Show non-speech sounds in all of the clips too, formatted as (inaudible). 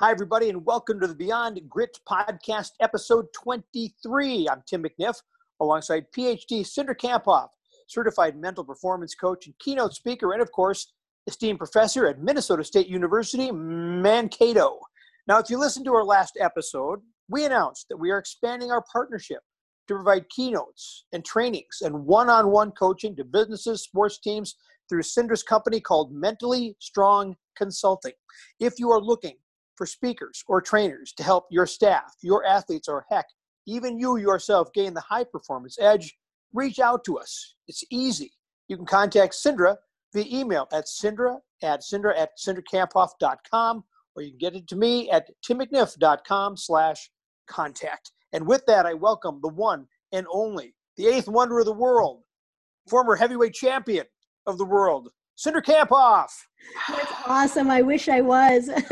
Hi, everybody, and welcome to the Beyond Grit podcast, episode 23. I'm Tim McNiff, alongside PhD Cindra Kamphoff, certified mental performance coach and keynote speaker, and of course, esteemed professor at Minnesota State University, Mankato. Now, if you listened to our last episode, we announced that we are expanding our partnership to provide keynotes and trainings and one on one coaching to businesses, sports teams through Cindra's company called Mentally Strong Consulting. If you are looking for speakers or trainers to help your staff, your athletes, or heck, even you yourself gain the high performance edge, reach out to us. It's easy. You can contact Cindra via email at Cindra at Cindra at cindrakamphoff.com or you can get it to me at timmcniff.com slash contact. And with that, I welcome the one and only, the eighth wonder of the world, former heavyweight champion of the world, Cindra off. That's awesome. I wish I was. (laughs)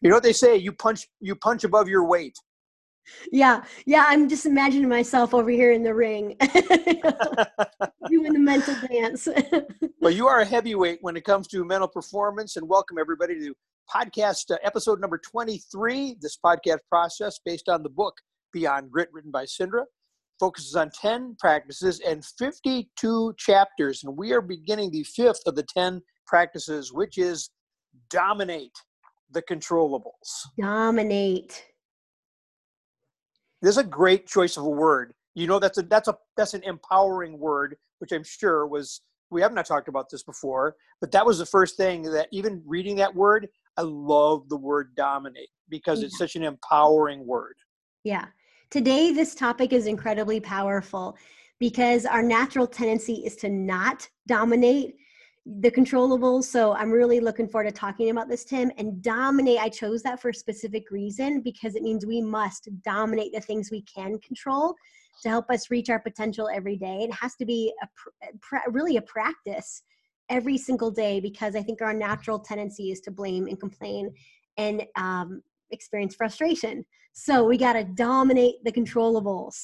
you know what they say? You punch you punch above your weight. Yeah, yeah. I'm just imagining myself over here in the ring, (laughs) doing the mental dance. (laughs) well, you are a heavyweight when it comes to mental performance, and welcome everybody to podcast uh, episode number 23. This podcast process based on the book Beyond Grit, written by Cindra focuses on 10 practices and 52 chapters. And we are beginning the fifth of the 10 practices, which is dominate the controllables. Dominate. This is a great choice of a word. You know, that's a that's a that's an empowering word, which I'm sure was we have not talked about this before, but that was the first thing that even reading that word, I love the word dominate because yeah. it's such an empowering word. Yeah. Today, this topic is incredibly powerful because our natural tendency is to not dominate the controllables. So I'm really looking forward to talking about this, Tim. And dominate, I chose that for a specific reason because it means we must dominate the things we can control to help us reach our potential every day. It has to be a, really a practice every single day because I think our natural tendency is to blame and complain and um, experience frustration. So we got to dominate the controllables.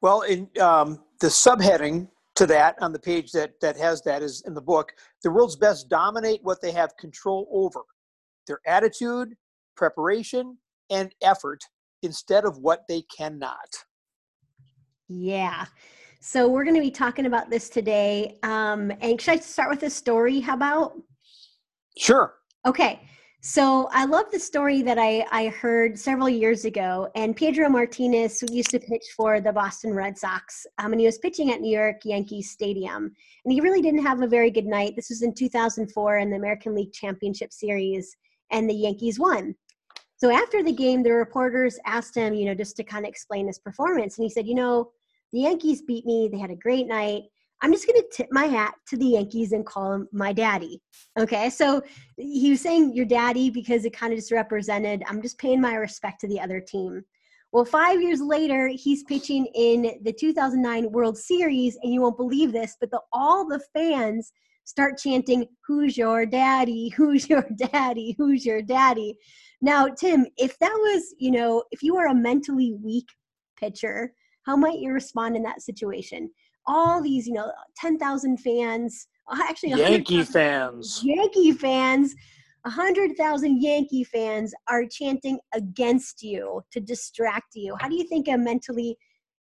Well, in um, the subheading to that on the page that that has that is in the book, the world's best dominate what they have control over, their attitude, preparation, and effort instead of what they cannot. Yeah. So we're going to be talking about this today. Um, and should I start with a story? How about? Sure. Okay. So I love the story that I, I heard several years ago. And Pedro Martinez used to pitch for the Boston Red Sox, um, and he was pitching at New York Yankees Stadium. And he really didn't have a very good night. This was in 2004 in the American League Championship Series, and the Yankees won. So after the game, the reporters asked him, you know, just to kind of explain his performance. And he said, you know, the Yankees beat me. They had a great night. I'm just going to tip my hat to the Yankees and call him my daddy. Okay. So he was saying your daddy because it kind of just represented, I'm just paying my respect to the other team. Well, five years later, he's pitching in the 2009 World Series, and you won't believe this, but the, all the fans start chanting, Who's your daddy? (laughs) Who's your daddy? Who's your daddy? Now, Tim, if that was, you know, if you were a mentally weak pitcher, how might you respond in that situation? All these, you know, 10,000 fans, actually, Yankee fans, Yankee fans, 100,000 Yankee fans are chanting against you to distract you. How do you think a mentally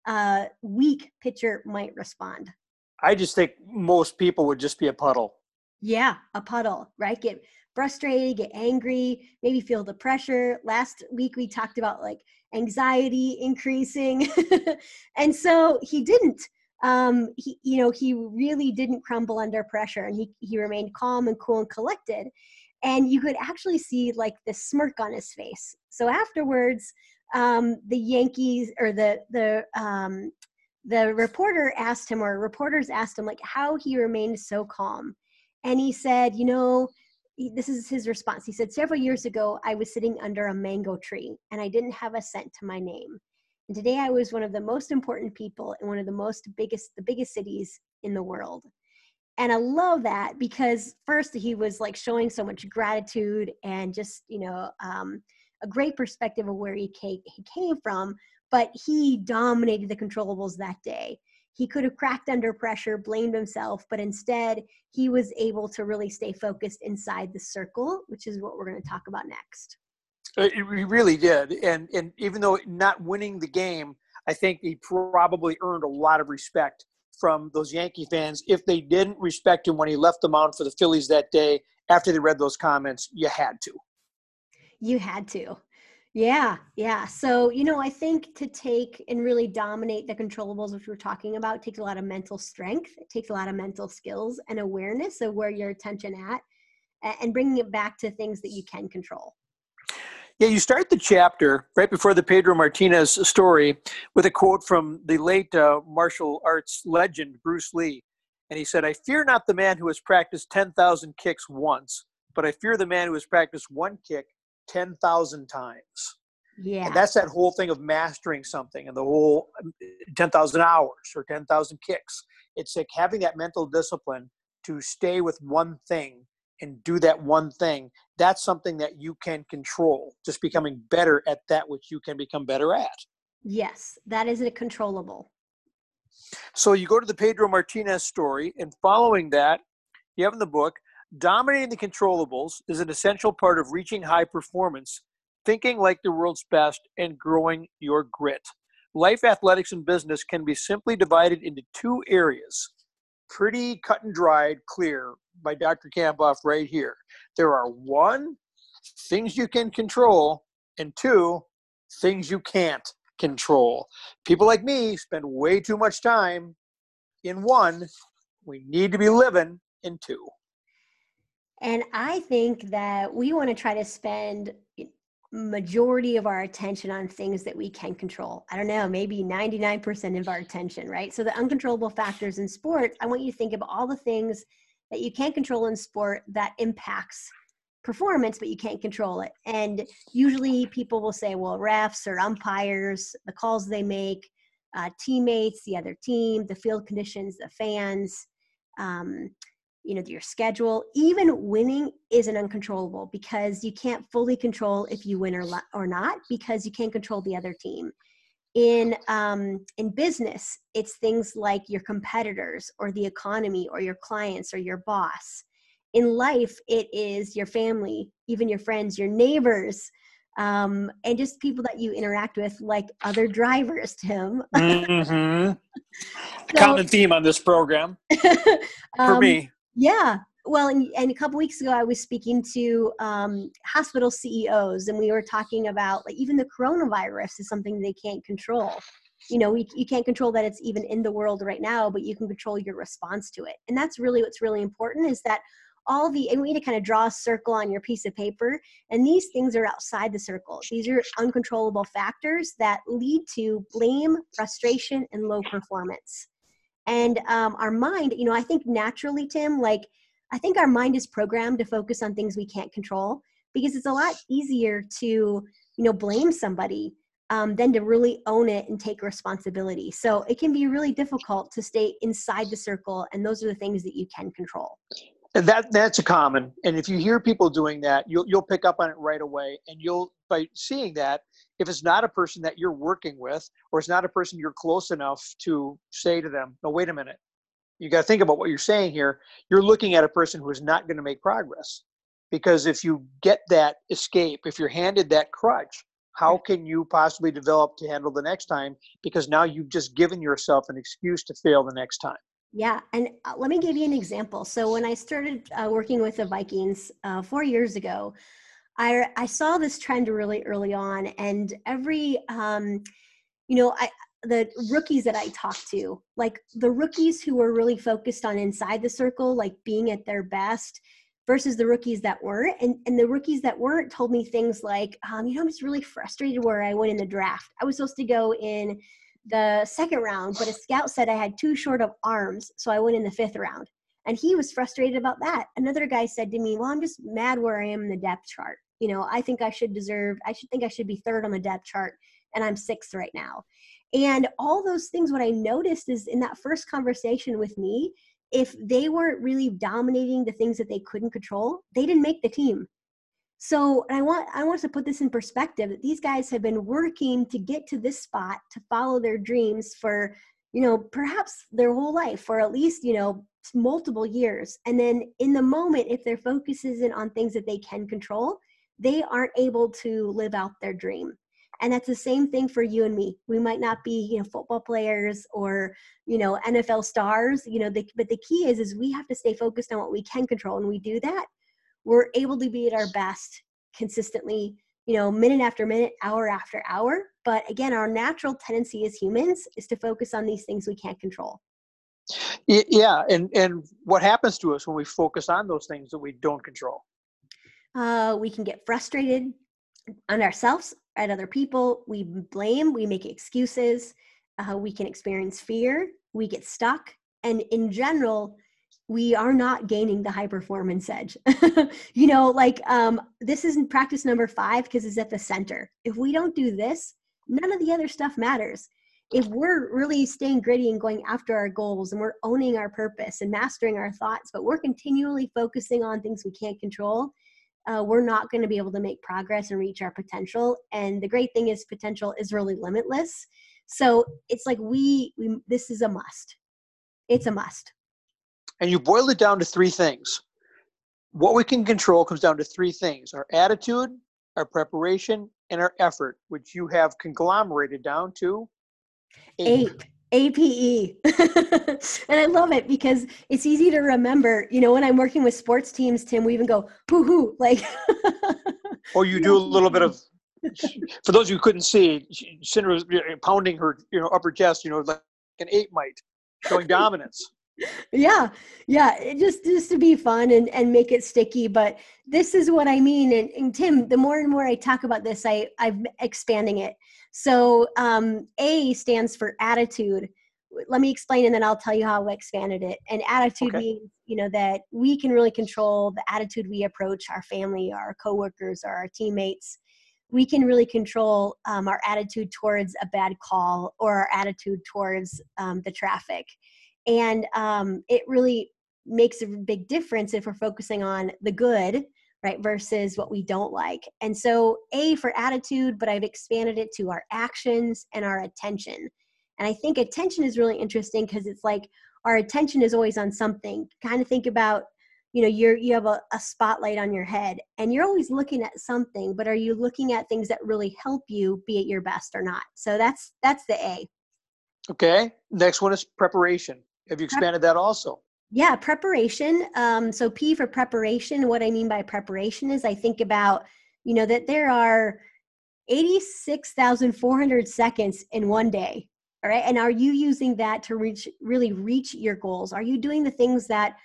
uh, weak pitcher might respond? I just think most people would just be a puddle. Yeah, a puddle, right? Get frustrated, get angry, maybe feel the pressure. Last week we talked about like anxiety increasing. (laughs) and so he didn't um, he, you know, he really didn't crumble under pressure and he, he remained calm and cool and collected. And you could actually see like the smirk on his face. So afterwards, um, the Yankees or the, the, um, the reporter asked him, or reporters asked him, like, how he remained so calm. And he said, you know, this is his response. He said, several years ago, I was sitting under a mango tree and I didn't have a cent to my name. And today I was one of the most important people in one of the most biggest, the biggest cities in the world. And I love that because first he was like showing so much gratitude and just, you know, um, a great perspective of where he came, he came from, but he dominated the controllables that day. he could have cracked under pressure, blamed himself, but instead he was able to really stay focused inside the circle, which is what we're going to talk about next. Uh, he really did, and and even though not winning the game, I think he probably earned a lot of respect from those Yankee fans. If they didn't respect him when he left the mound for the Phillies that day, after they read those comments, you had to. You had to. Yeah, yeah. So, you know, I think to take and really dominate the controllables, which we're talking about, takes a lot of mental strength. It takes a lot of mental skills and awareness of where your attention at and bringing it back to things that you can control. Yeah, you start the chapter right before the Pedro Martinez story with a quote from the late uh, martial arts legend Bruce Lee. And he said, I fear not the man who has practiced 10,000 kicks once, but I fear the man who has practiced one kick 10,000 times. Yeah. And that's that whole thing of mastering something and the whole um, 10,000 hours or 10,000 kicks. It's like having that mental discipline to stay with one thing and do that one thing. That's something that you can control, just becoming better at that which you can become better at. Yes, that is a controllable. So you go to the Pedro Martinez story, and following that, you have in the book Dominating the controllables is an essential part of reaching high performance, thinking like the world's best, and growing your grit. Life, athletics, and business can be simply divided into two areas. Pretty cut and dried, clear by Dr. Kamphoff right here. There are one, things you can control, and two, things you can't control. People like me spend way too much time in one. We need to be living in two. And I think that we want to try to spend majority of our attention on things that we can control. I don't know, maybe 99% of our attention, right? So the uncontrollable factors in sport, I want you to think of all the things that you can't control in sport that impacts performance, but you can't control it. And usually people will say, well, refs or umpires, the calls they make, uh, teammates, the other team, the field conditions, the fans, um, you know your schedule even winning isn't uncontrollable because you can't fully control if you win or, or not because you can't control the other team. In um, in business it's things like your competitors or the economy or your clients or your boss. In life it is your family even your friends your neighbors um, and just people that you interact with like other drivers tim. Mm-hmm. (laughs) so, common theme on this program. (laughs) For um, me yeah. Well, and, and a couple weeks ago, I was speaking to um, hospital CEOs, and we were talking about like even the coronavirus is something they can't control. You know, we, you can't control that it's even in the world right now, but you can control your response to it. And that's really what's really important is that all the and we need to kind of draw a circle on your piece of paper and these things are outside the circle these are uncontrollable factors that lead to blame frustration and low performance and um, our mind you know i think naturally tim like i think our mind is programmed to focus on things we can't control because it's a lot easier to you know blame somebody um, than to really own it and take responsibility. So it can be really difficult to stay inside the circle and those are the things that you can control. And that that's a common and if you hear people doing that you'll you'll pick up on it right away and you'll by seeing that if it's not a person that you're working with or it's not a person you're close enough to say to them no wait a minute. You got to think about what you're saying here. You're looking at a person who is not going to make progress. Because if you get that escape if you're handed that crutch how can you possibly develop to handle the next time? Because now you've just given yourself an excuse to fail the next time. Yeah, and uh, let me give you an example. So when I started uh, working with the Vikings uh, four years ago, I I saw this trend really early on, and every um, you know I the rookies that I talked to, like the rookies who were really focused on inside the circle, like being at their best, versus the rookies that weren't. And, and the rookies that weren't told me things like, um, you know, I'm just really frustrated where I went in the draft. I was supposed to go in the second round, but a scout said I had too short of arms, so I went in the fifth round. And he was frustrated about that. Another guy said to me, Well, I'm just mad where I am in the depth chart. You know, I think I should deserve, I should think I should be third on the depth chart, and I'm sixth right now. And all those things, what I noticed is in that first conversation with me, if they weren't really dominating the things that they couldn't control, they didn't make the team. So I want I want to put this in perspective that these guys have been working to get to this spot to follow their dreams for you know, perhaps their whole life or at least, you know, multiple years. And then in the moment, if their focus isn't on things that they can control, they aren't able to live out their dream. And that's the same thing for you and me. We might not be, you know, football players or, you know, NFL stars, you know, the, but the key is, is we have to stay focused on what we can control. And we do that, we're able to be at our best consistently you know, minute after minute, hour after hour. But again, our natural tendency as humans is to focus on these things we can't control. Yeah, and and what happens to us when we focus on those things that we don't control? Uh, we can get frustrated on ourselves, at other people. We blame, we make excuses. Uh, we can experience fear. We get stuck, and in general, we are not gaining the high performance edge. (laughs) you know, like um, this isn't practice number five because it's at the center. If we don't do this, none of the other stuff matters. If we're really staying gritty and going after our goals and we're owning our purpose and mastering our thoughts, but we're continually focusing on things we can't control, uh, we're not going to be able to make progress and reach our potential. And the great thing is, potential is really limitless. So it's like we, we this is a must. It's a must and you boil it down to three things. What we can control comes down to three things our attitude, our preparation, and our effort, which you have conglomerated down to APE. APE. (laughs) and I love it because it's easy to remember. You know, when I'm working with sports teams, Tim, we even go, hoo hoo, like. (laughs) or you do a little bit of, for those who couldn't see, Cindra was pounding her, you know, upper chest, you know, like an ape might, showing (laughs) dominance yeah yeah it just just to be fun and and make it sticky but this is what i mean and, and tim the more and more i talk about this i i'm expanding it so um a stands for attitude. Let me explain and then i'll tell you how i expanded it. And attitude okay. means you know that we can really control the attitude we approach our family our coworkers or our teammates. We can really control um, our attitude towards a bad call or our attitude towards um, the traffic. And um, it really makes a big difference if we're focusing on the good right versus what we don't like. And so a for attitude but i've expanded it to our actions and our attention. And i think attention is really interesting because it's like our attention is always on something. Kind of think about you know you're you have a, a spotlight on your head and you're always looking at something but are you looking at things that really help you be at your best or not? So that's that's the a. Okay next one is preparation. Have you expanded that also? Yeah, preparation. Um, so P for preparation. What I mean by preparation is I think about, you know, that there are 86,400 seconds in one day. All right. And are you using that to reach, really reach your goals? Are you doing the things that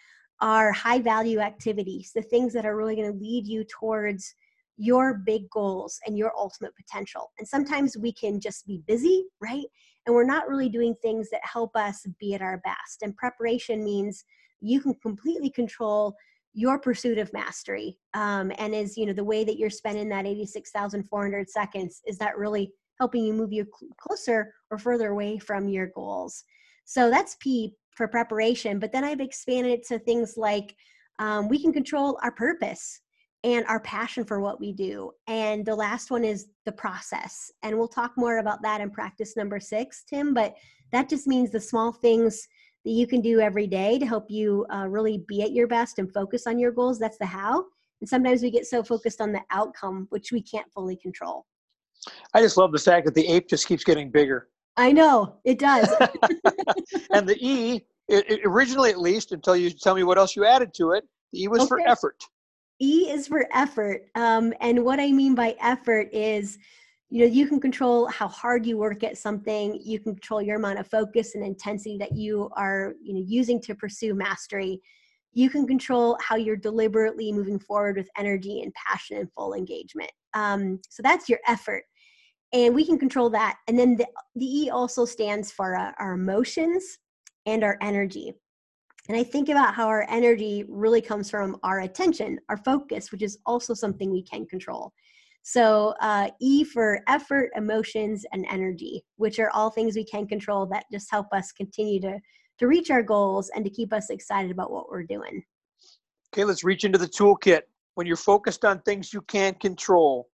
are high value activities, the things that are really going to lead you towards your big goals and your ultimate potential? And sometimes we can just be busy, right? And we're not really doing things that help us be at our best. And preparation means you can completely control your pursuit of mastery um, and is you know the way that you're spending that 86400 seconds is that really helping you move you cl- closer or further away from your goals so that's p for preparation but then i've expanded it to things like um, we can control our purpose and our passion for what we do. And the last one is the process. And we'll talk more about that in practice number six, Tim. But that just means the small things that you can do every day to help you uh, really be at your best and focus on your goals. That's the how. And sometimes we get so focused on the outcome, which we can't fully control. I just love the fact that the ape just keeps getting bigger. I know it does. (laughs) and the E, it, it originally at least, until you tell me what else you added to it, the E was okay. for effort. E is for effort. Um, and what I mean by effort is, you know, you can control how hard you work at something. You can control your amount of focus and intensity that you are, you know, using to pursue mastery. You can control how you're deliberately moving forward with energy and passion and full engagement. Um, so that's your effort. And we can control that. And then the, the E also stands for uh, our emotions and our energy. And I think about how our energy really comes from our attention, our focus, which is also something we can control. So, uh, E for effort, emotions, and energy, which are all things we can control that just help us continue to, to reach our goals and to keep us excited about what we're doing. Okay, let's reach into the toolkit. When you're focused on things you can't control,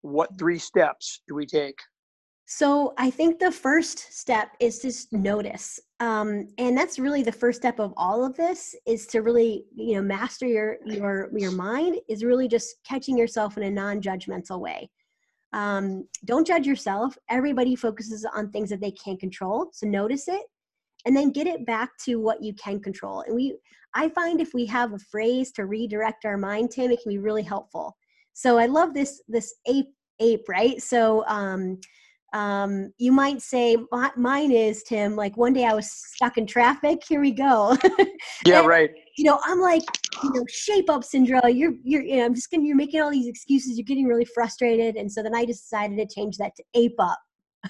what three steps do we take? So I think the first step is just notice. Um, and that's really the first step of all of this is to really, you know, master your your your mind is really just catching yourself in a non-judgmental way. Um, don't judge yourself. Everybody focuses on things that they can't control. So notice it and then get it back to what you can control. And we I find if we have a phrase to redirect our mind, Tim, it can be really helpful. So I love this this ape ape, right? So um um, you might say mine is tim like one day i was stuck in traffic here we go. (laughs) Yeah and, right. you know i'm like you know shape up Cindra you're you're you know i'm just getting you're making all these excuses you're getting really frustrated and so then i decided to change that to ape up.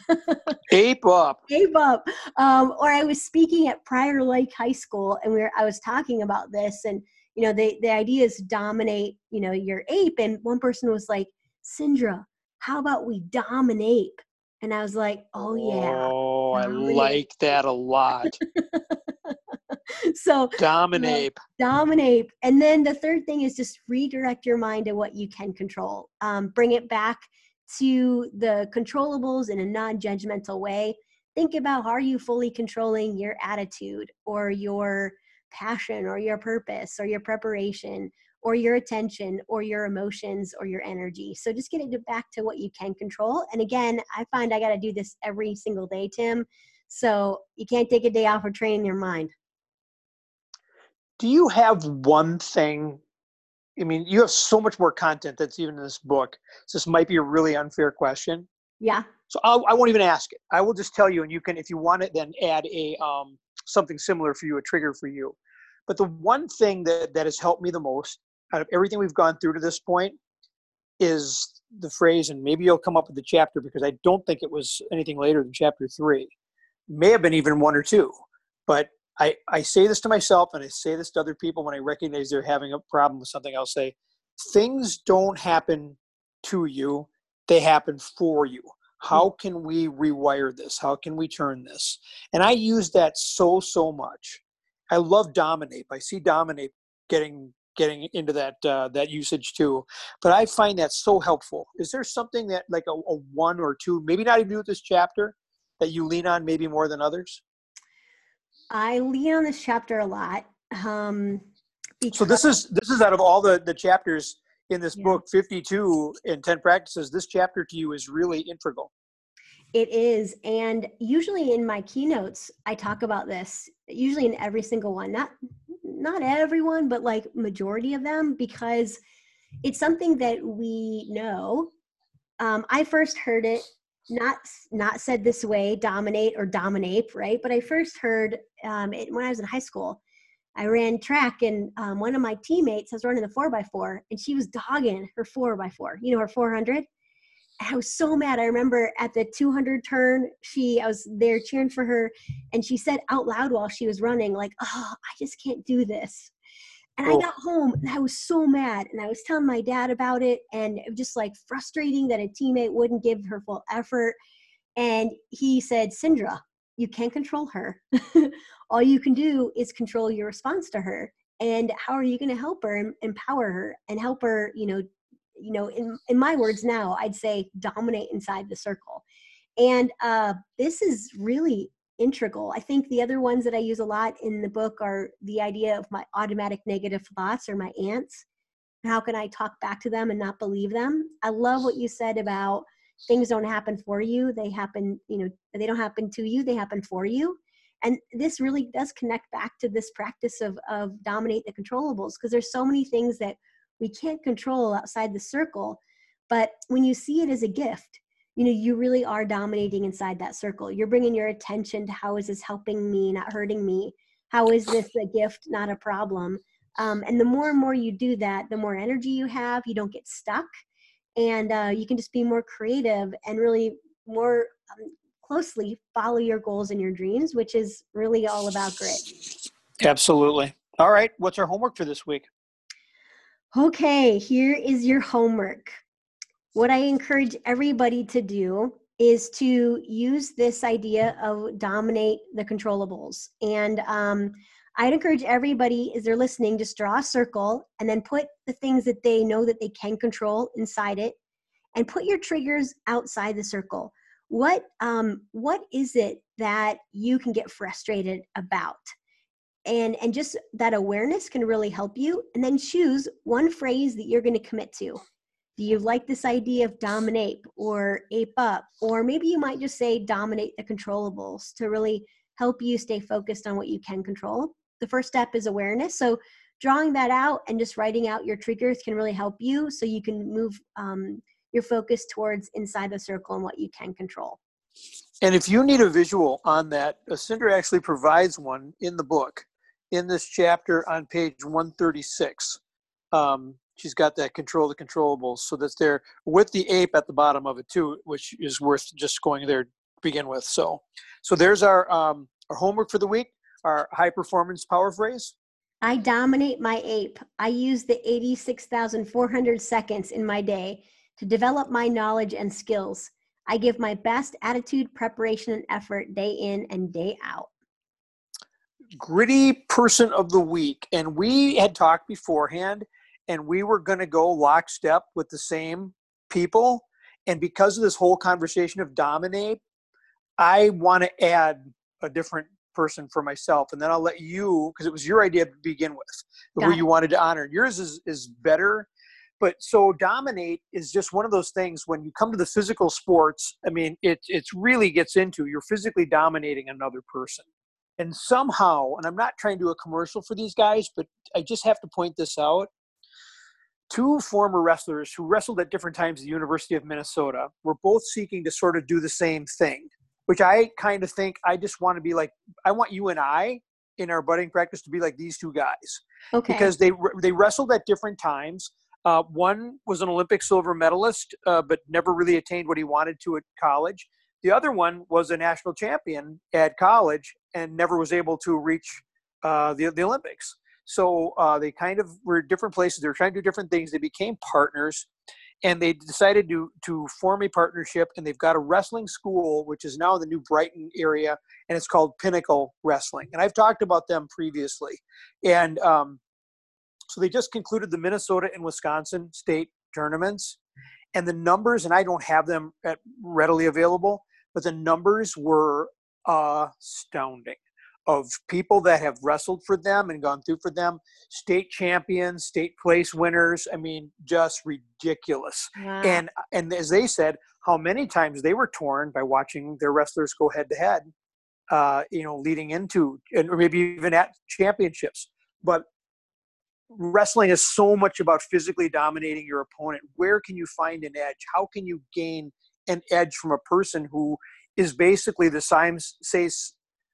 (laughs) Ape up. Ape up. Um, or i was speaking at prior lake high school and we were i was talking about this and you know the the idea is dominate you know your ape and one person was like Cindra how about we dominate and I was like, oh, yeah. Oh, I like that a lot. (laughs) so dominate. dominate. And then the third thing is just redirect your mind to what you can control. Um, bring it back to the controllables in a non judgmental way. Think about are you fully controlling your attitude or your passion or your purpose or your preparation or your attention or your emotions or your energy. So just getting it back to what you can control. And again, I find I got to do this every single day, Tim. So you can't take a day off for training your mind. Do you have one thing? I mean, you have so much more content that's even in this book. So this might be a really unfair question. Yeah. So I'll, I will not even ask it. I will just tell you, and you can, if you want it, then add a um, something similar for you, a trigger for you. But the one thing that that has helped me the most out of everything we've gone through to this point is the phrase, and maybe you'll come up with the chapter because I don't think it was anything later than chapter three. May have been even one or two. But I, I say this to myself and I say this to other people when I recognize they're having a problem with something. I'll say, things don't happen to you, they happen for you. How hmm. can we rewire this? How can we turn this? And I use that so, so much. I love Dominate. I see Dominate getting getting into that uh, that usage too. But I find that so helpful. Is there something that like a, a one or two, maybe not even with this chapter, that you lean on maybe more than others? I lean on this chapter a lot. Um, so this is this is out of all the the chapters in this yeah. book, 52 and 10 practices. This chapter to you is really integral. It is. And usually in my keynotes, I talk about this, usually in every single one, not not everyone, but like majority of them, because it's something that we know. Um, I first heard it not not said this way, dominate or dominate, right? But I first heard um, it when I was in high school. I ran track, and um, one of my teammates was running the four by four, and she was dogging her four by four. You know, her four hundred. I was so mad. I remember at the 200 turn, she, I was there cheering for her, and she said out loud while she was running, like, "Oh, I just can't do this." And oh. I got home and I was so mad, and I was telling my dad about it, and it was just like frustrating that a teammate wouldn't give her full effort. And he said, "Cindra, you can't control her. (laughs) All you can do is control your response to her." And how are you going to help her and empower her and help her, you know, you know in, in my words now i'd say dominate inside the circle. And uh, this is really integral. I think the other ones that i use a lot in the book are the idea of my automatic negative thoughts or my ants. How can i talk back to them and not believe them? I love what you said about things don't happen for you. They happen you know they don't happen to you they happen for you. And this really does connect back to this practice of of dominate the controllables because there's so many things that we can't control outside the circle but when you see it as a gift you know you really are dominating inside that circle. You're bringing your attention to how is this helping me not hurting me? How is this a gift not a problem? Um, and the more and more you do that the more energy you have you don't get stuck. And uh, you can just be more creative and really more um, closely follow your goals and your dreams which is really all about grit. Absolutely. All right. What's our homework for this week Okay, here is your homework. What I encourage everybody to do is to use this idea of dominate the controllables. And um, I'd encourage everybody, as they're listening, just draw a circle and then put the things that they know that they can control inside it and put your triggers outside the circle. what um, what is it that you can get frustrated about and and just that awareness can really help you. And then choose one phrase that you're going to commit to. Do you like this idea of dominate or ape up? Or maybe you might just say dominate the controllables to really help you stay focused on what you can control. The first step is awareness. So drawing that out and just writing out your triggers can really help you so you can move um, your focus towards inside the circle and what you can control. And if you need a visual on that, Cindra actually provides one in the book in this chapter on page 136. Um, she's got that control the controllables. So that's there with the ape at the bottom of it too, which is worth just going there to begin with. So, so there's our, um, our homework for the week, our high performance power phrase. I dominate my ape. I use the 86,400 seconds in my day to develop my knowledge and skills. I give my best attitude, preparation, and effort day in and day out. Gritty person of the week. And we had talked beforehand, and we were going to go lockstep with the same people. And because of this whole conversation of dominate, I want to add a different person for myself. And then I'll let you, because it was your idea to begin with, way you wanted to honor. Yours is, is better but so dominate is just one of those things when you come to the physical sports i mean it it really gets into you're physically dominating another person and somehow and i'm not trying to do a commercial for these guys but i just have to point this out two former wrestlers who wrestled at different times at the university of minnesota were both seeking to sort of do the same thing which i kind of think i just want to be like i want you and i in our budding practice to be like these two guys okay. because they they wrestled at different times uh, one was an Olympic silver medalist, uh, but never really attained what he wanted to at college. The other one was a national champion at college and never was able to reach uh, the, the Olympics. So uh, they kind of were different places. They were trying to do different things. They became partners and they decided to, to form a partnership. And they've got a wrestling school, which is now in the new Brighton area, and it's called Pinnacle Wrestling. And I've talked about them previously. And um, so they just concluded the Minnesota and Wisconsin state tournaments, and the numbers, and I don't have them readily available, but the numbers were astounding of people that have wrestled for them and gone through for them, state champions, state place winners. I mean, just ridiculous. Wow. And and as they said, how many times they were torn by watching their wrestlers go head to head, uh, you know, leading into and or maybe even at championships. But wrestling is so much about physically dominating your opponent. Where can you find an edge? How can you gain an edge from a person who is basically the same, say,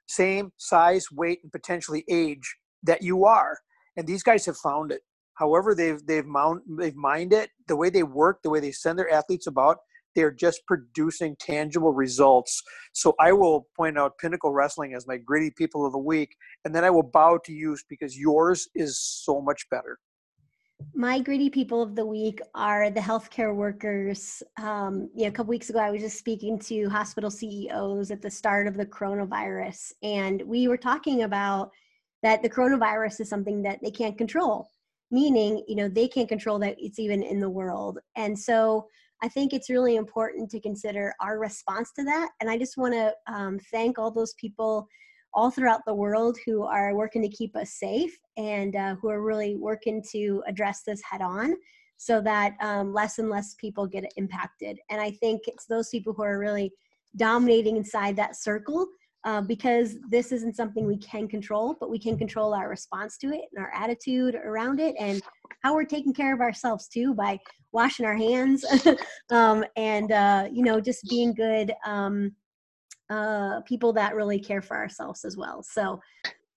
same size, weight, and potentially age that you are? And these guys have found it. However, they've they've mount, they've mined it. The way they work, the way they send their athletes about, they're just producing tangible results. So I will point out Pinnacle Wrestling as my gritty people of the week, and then I will bow to you because yours is so much better. My greedy people of the week are the healthcare workers. Um, you know, a couple weeks ago, I was just speaking to hospital CEOs at the start of the coronavirus, and we were talking about that the coronavirus is something that they can't control, meaning, you know, they can't control that it's even in the world. And so I think it's really important to consider our response to that. And I just want to um, thank all those people all throughout the world who are working to keep us safe and uh, who are really working to address this head on so that um, less and less people get impacted. And I think it's those people who are really dominating inside that circle uh, because this isn't something we can control, but we can control our response to it and our attitude around it and how we're taking care of ourselves too by washing our hands (laughs) um, and uh, you know just being good um, uh, people that really care for ourselves as well so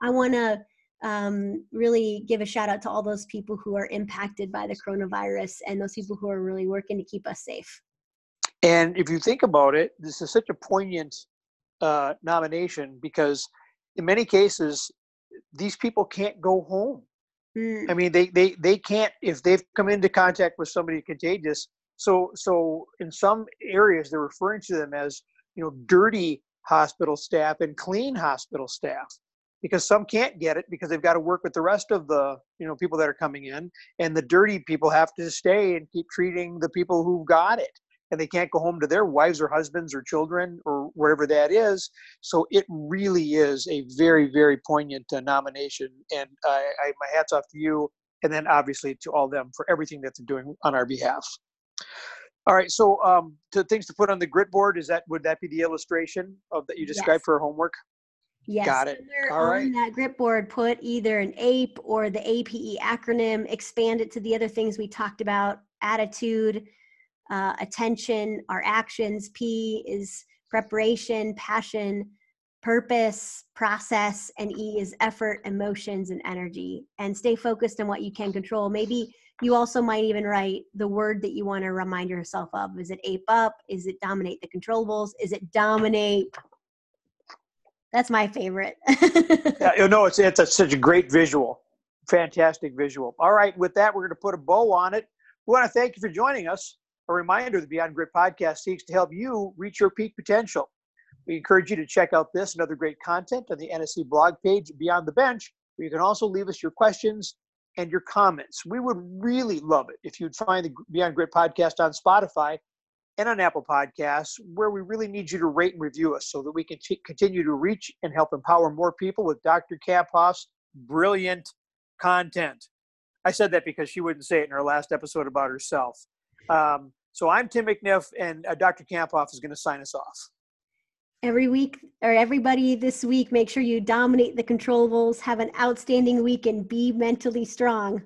i want to um, really give a shout out to all those people who are impacted by the coronavirus and those people who are really working to keep us safe and if you think about it this is such a poignant uh, nomination because in many cases these people can't go home Mm. I mean, they, they, they can't, if they've come into contact with somebody contagious. So, so in some areas, they're referring to them as, you know, dirty hospital staff and clean hospital staff because some can't get it because they've got to work with the rest of the, you know, people that are coming in and the dirty people have to stay and keep treating the people who've got it. and they can't go home to their wives or husbands or children or whatever that is. So it really is a very, very poignant uh, nomination. And I, I, my hat's off to you, and then obviously to all them for everything that they're doing on our behalf. All right, so um, to things to put on the grit board is that would that be the illustration of that you described Yes. for homework? Yes. Got it. All on right. that grip board, put either an APE or the APE acronym, expand it to the other things we talked about attitude, uh, attention, our actions. P is preparation, passion, purpose, process, and E is effort, emotions, and energy. And stay focused on what you can control. Maybe you also might even write the word that you want to remind yourself of. Is it ape up? Is it dominate the controllables? Is it dominate? That's my favorite. (laughs) Yeah, know, it's it's a, such a great visual, fantastic visual. All right, with that, we're going to put a bow on it. We want to thank you for joining us. A reminder: the Beyond Grit podcast seeks to help you reach your peak potential. We encourage you to check out this and other great content on the NSC blog page, Beyond the Bench, where you can also leave us your questions and your comments. We would really love it if you'd find the Beyond Grit podcast on Spotify and on Apple Podcasts, where we really need you to rate and review us so that we can t- continue to reach and help empower more people with Dr. Kamphoff's brilliant content. I said that because she wouldn't say it in her last episode about herself. Um, so I'm Tim McNiff, and uh, Dr. Kamphoff is going to sign us off. Every week or everybody this week, make sure you dominate the controllables, have an outstanding week, and be mentally strong.